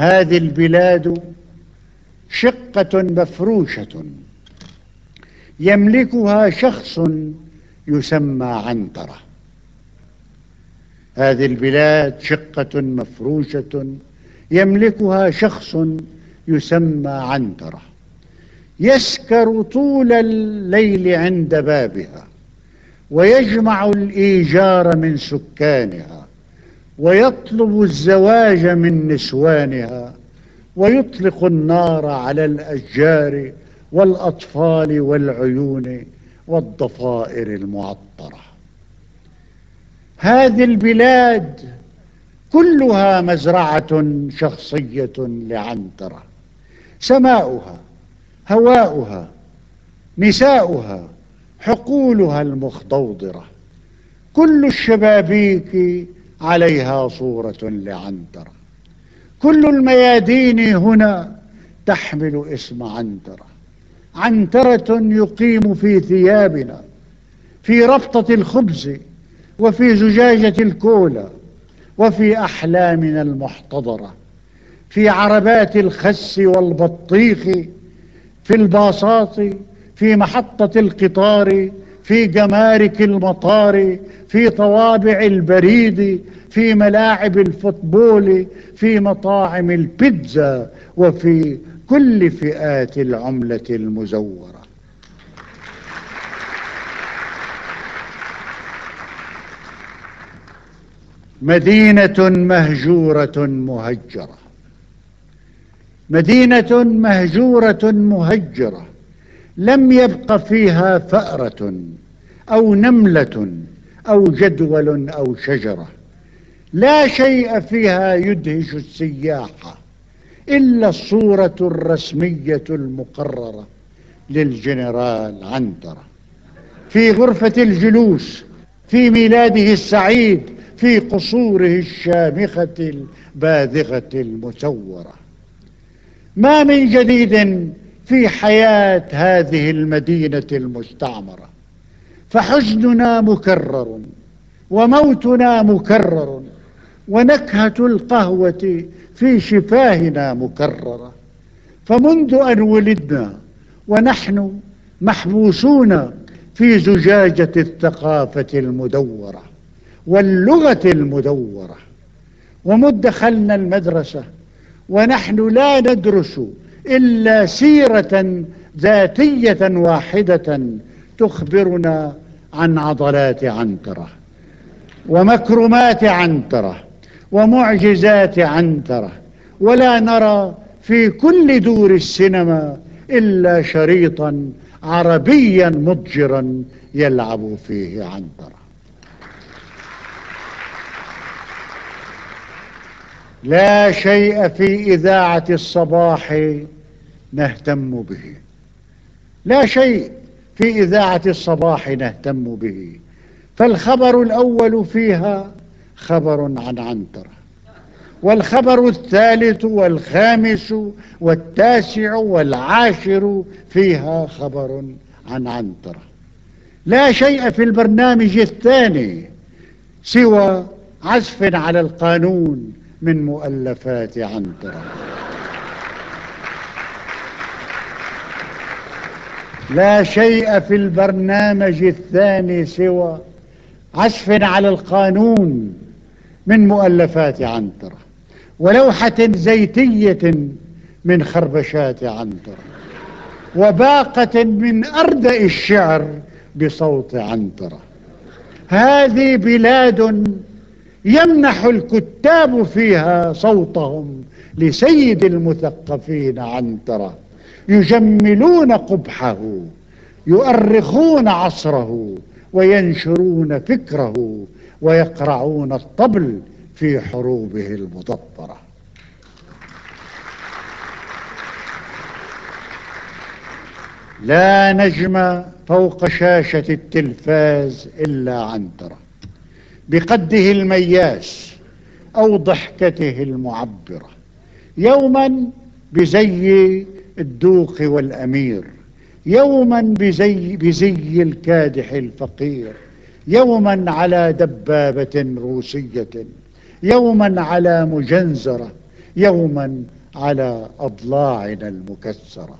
هذه البلاد شقة مفروشة. يملكها شخص يسمى عنترة. هذه البلاد شقة مفروشة. يملكها شخص يسمى عنترة. يسكر طول الليل عند بابها ويجمع الإيجار من سكانها. ويطلب الزواج من نسوانها ويطلق النار على الأشجار والأطفال والعيون والضفائر المعطرة. هذه البلاد كلها مزرعة شخصية لعنترة سماؤها هواؤها نساؤها حقولها المخضوضرة. كل الشبابيك عليها صورة لعنترة كل الميادين هنا تحمل اسم عنترة عنترة يقيم في ثيابنا في ربطة الخبز وفي زجاجة الكولا وفي أحلامنا المحتضرة في عربات الخس والبطيخ في الباصات في محطة القطار في جمارك المطار في طوابع البريد في ملاعب الفوتبول في مطاعم البيتزا وفي كل فئات العملة المزورة. مدينة مهجورة مهجرة. مدينة مهجورة مهجرة. لم يبق فيها فأرة أو نملة أو جدول أو شجرة. لا شيء فيها يدهش السياح إلا الصورة الرسمية المقررة للجنرال عنترة في غرفة الجلوس في ميلاده السعيد في قصوره الشامخة الباذغة المسورة. ما من جديد في حياة هذه المدينة المستعمرة. فحزننا مكرر وموتنا مكرر ونكهة القهوة في شفاهنا مكررة. فمنذ أن ولدنا ونحن محبوسون في زجاجة الثقافة المدورة واللغة المدورة ومد دخلنا المدرسة ونحن لا ندرس إلا سيرة ذاتية واحدة تخبرنا عن عضلات عنترة ومكرمات عنترة ومعجزات عنترة ولا نرى في كل دور السينما إلا شريطا عربيا مضجرا يلعب فيه عنترة. لا شيء في إذاعة الصباح نهتم به. لا شيء في إذاعة الصباح نهتم به. فالخبر الأول فيها خبر عن عنترة. والخبر الثالث والخامس والتاسع والعاشر فيها خبر عن عنترة. لا شيء في البرنامج الثاني سوى عزف على القانون من مؤلفات عنترة. لا شيء في البرنامج الثاني سوى عزف على القانون من مؤلفات عنترة ولوحة زيتية من خربشات عنترة وباقة من أردأ الشعر بصوت عنترة. هذه بلاد يمنح الكتاب فيها صوتهم لسيد المثقفين عنترة يجملون قبحه يؤرخون عصره وينشرون فكره ويقرعون الطبل في حروبه المضطرة لا نجم فوق شاشة التلفاز إلا عنترة بقده المياس أو ضحكته المعبرة. يوما بزي الدوق والأمير. يوما بزي, بزي الكادح الفقير. يوما على دبابة روسية. يوما على مجنزرة. يوما على أضلاعنا المكسرة.